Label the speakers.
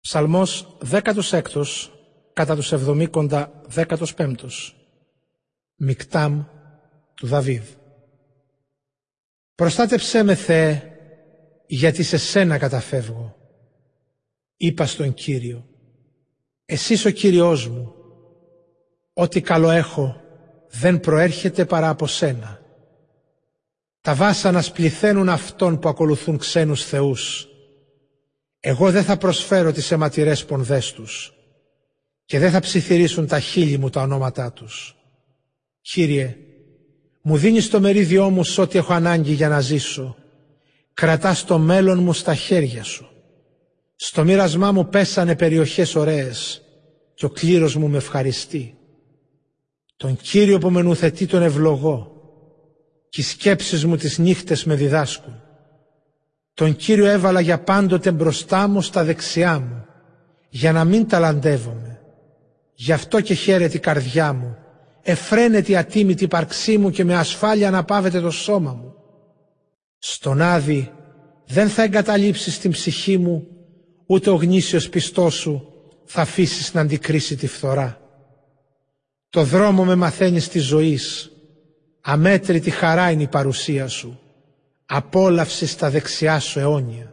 Speaker 1: Ψαλμός 16 κατά τους εβδομήκοντα 15 Μικτάμ του Δαβίδ Προστάτεψέ με Θεέ γιατί σε σένα καταφεύγω. Είπα στον Κύριο Εσύ ο Κύριός μου Ό,τι καλό έχω δεν προέρχεται παρά από σένα. Τα βάσανα σπληθαίνουν αυτών που ακολουθούν ξένους θεούς. Εγώ δεν θα προσφέρω τις αιματηρές πονδές τους και δεν θα ψιθυρίσουν τα χείλη μου τα ονόματά τους. Κύριε, μου δίνεις το μερίδιό μου σ' ό,τι έχω ανάγκη για να ζήσω. Κρατάς το μέλλον μου στα χέρια σου. Στο μοίρασμά μου πέσανε περιοχές ωραίες και ο κλήρος μου με ευχαριστεί. Τον Κύριο που με νουθετεί τον ευλογώ και οι σκέψεις μου τις νύχτες με διδάσκουν. Τον Κύριο έβαλα για πάντοτε μπροστά μου στα δεξιά μου για να μην ταλαντεύομαι. Γι' αυτό και χαίρεται η καρδιά μου, εφραίνεται η ατίμητη υπαρξή μου και με ασφάλεια να πάβεται το σώμα μου. Στον Άδη δεν θα εγκαταλείψεις την ψυχή μου, ούτε ο γνήσιος πιστός σου θα αφήσεις να αντικρίσει τη φθορά. Το δρόμο με μαθαίνεις της ζωής. Αμέτρητη χαρά είναι η παρουσία σου. Απόλαυση στα δεξιά σου αιώνια.